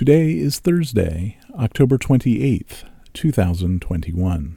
Today is Thursday, October 28th, 2021.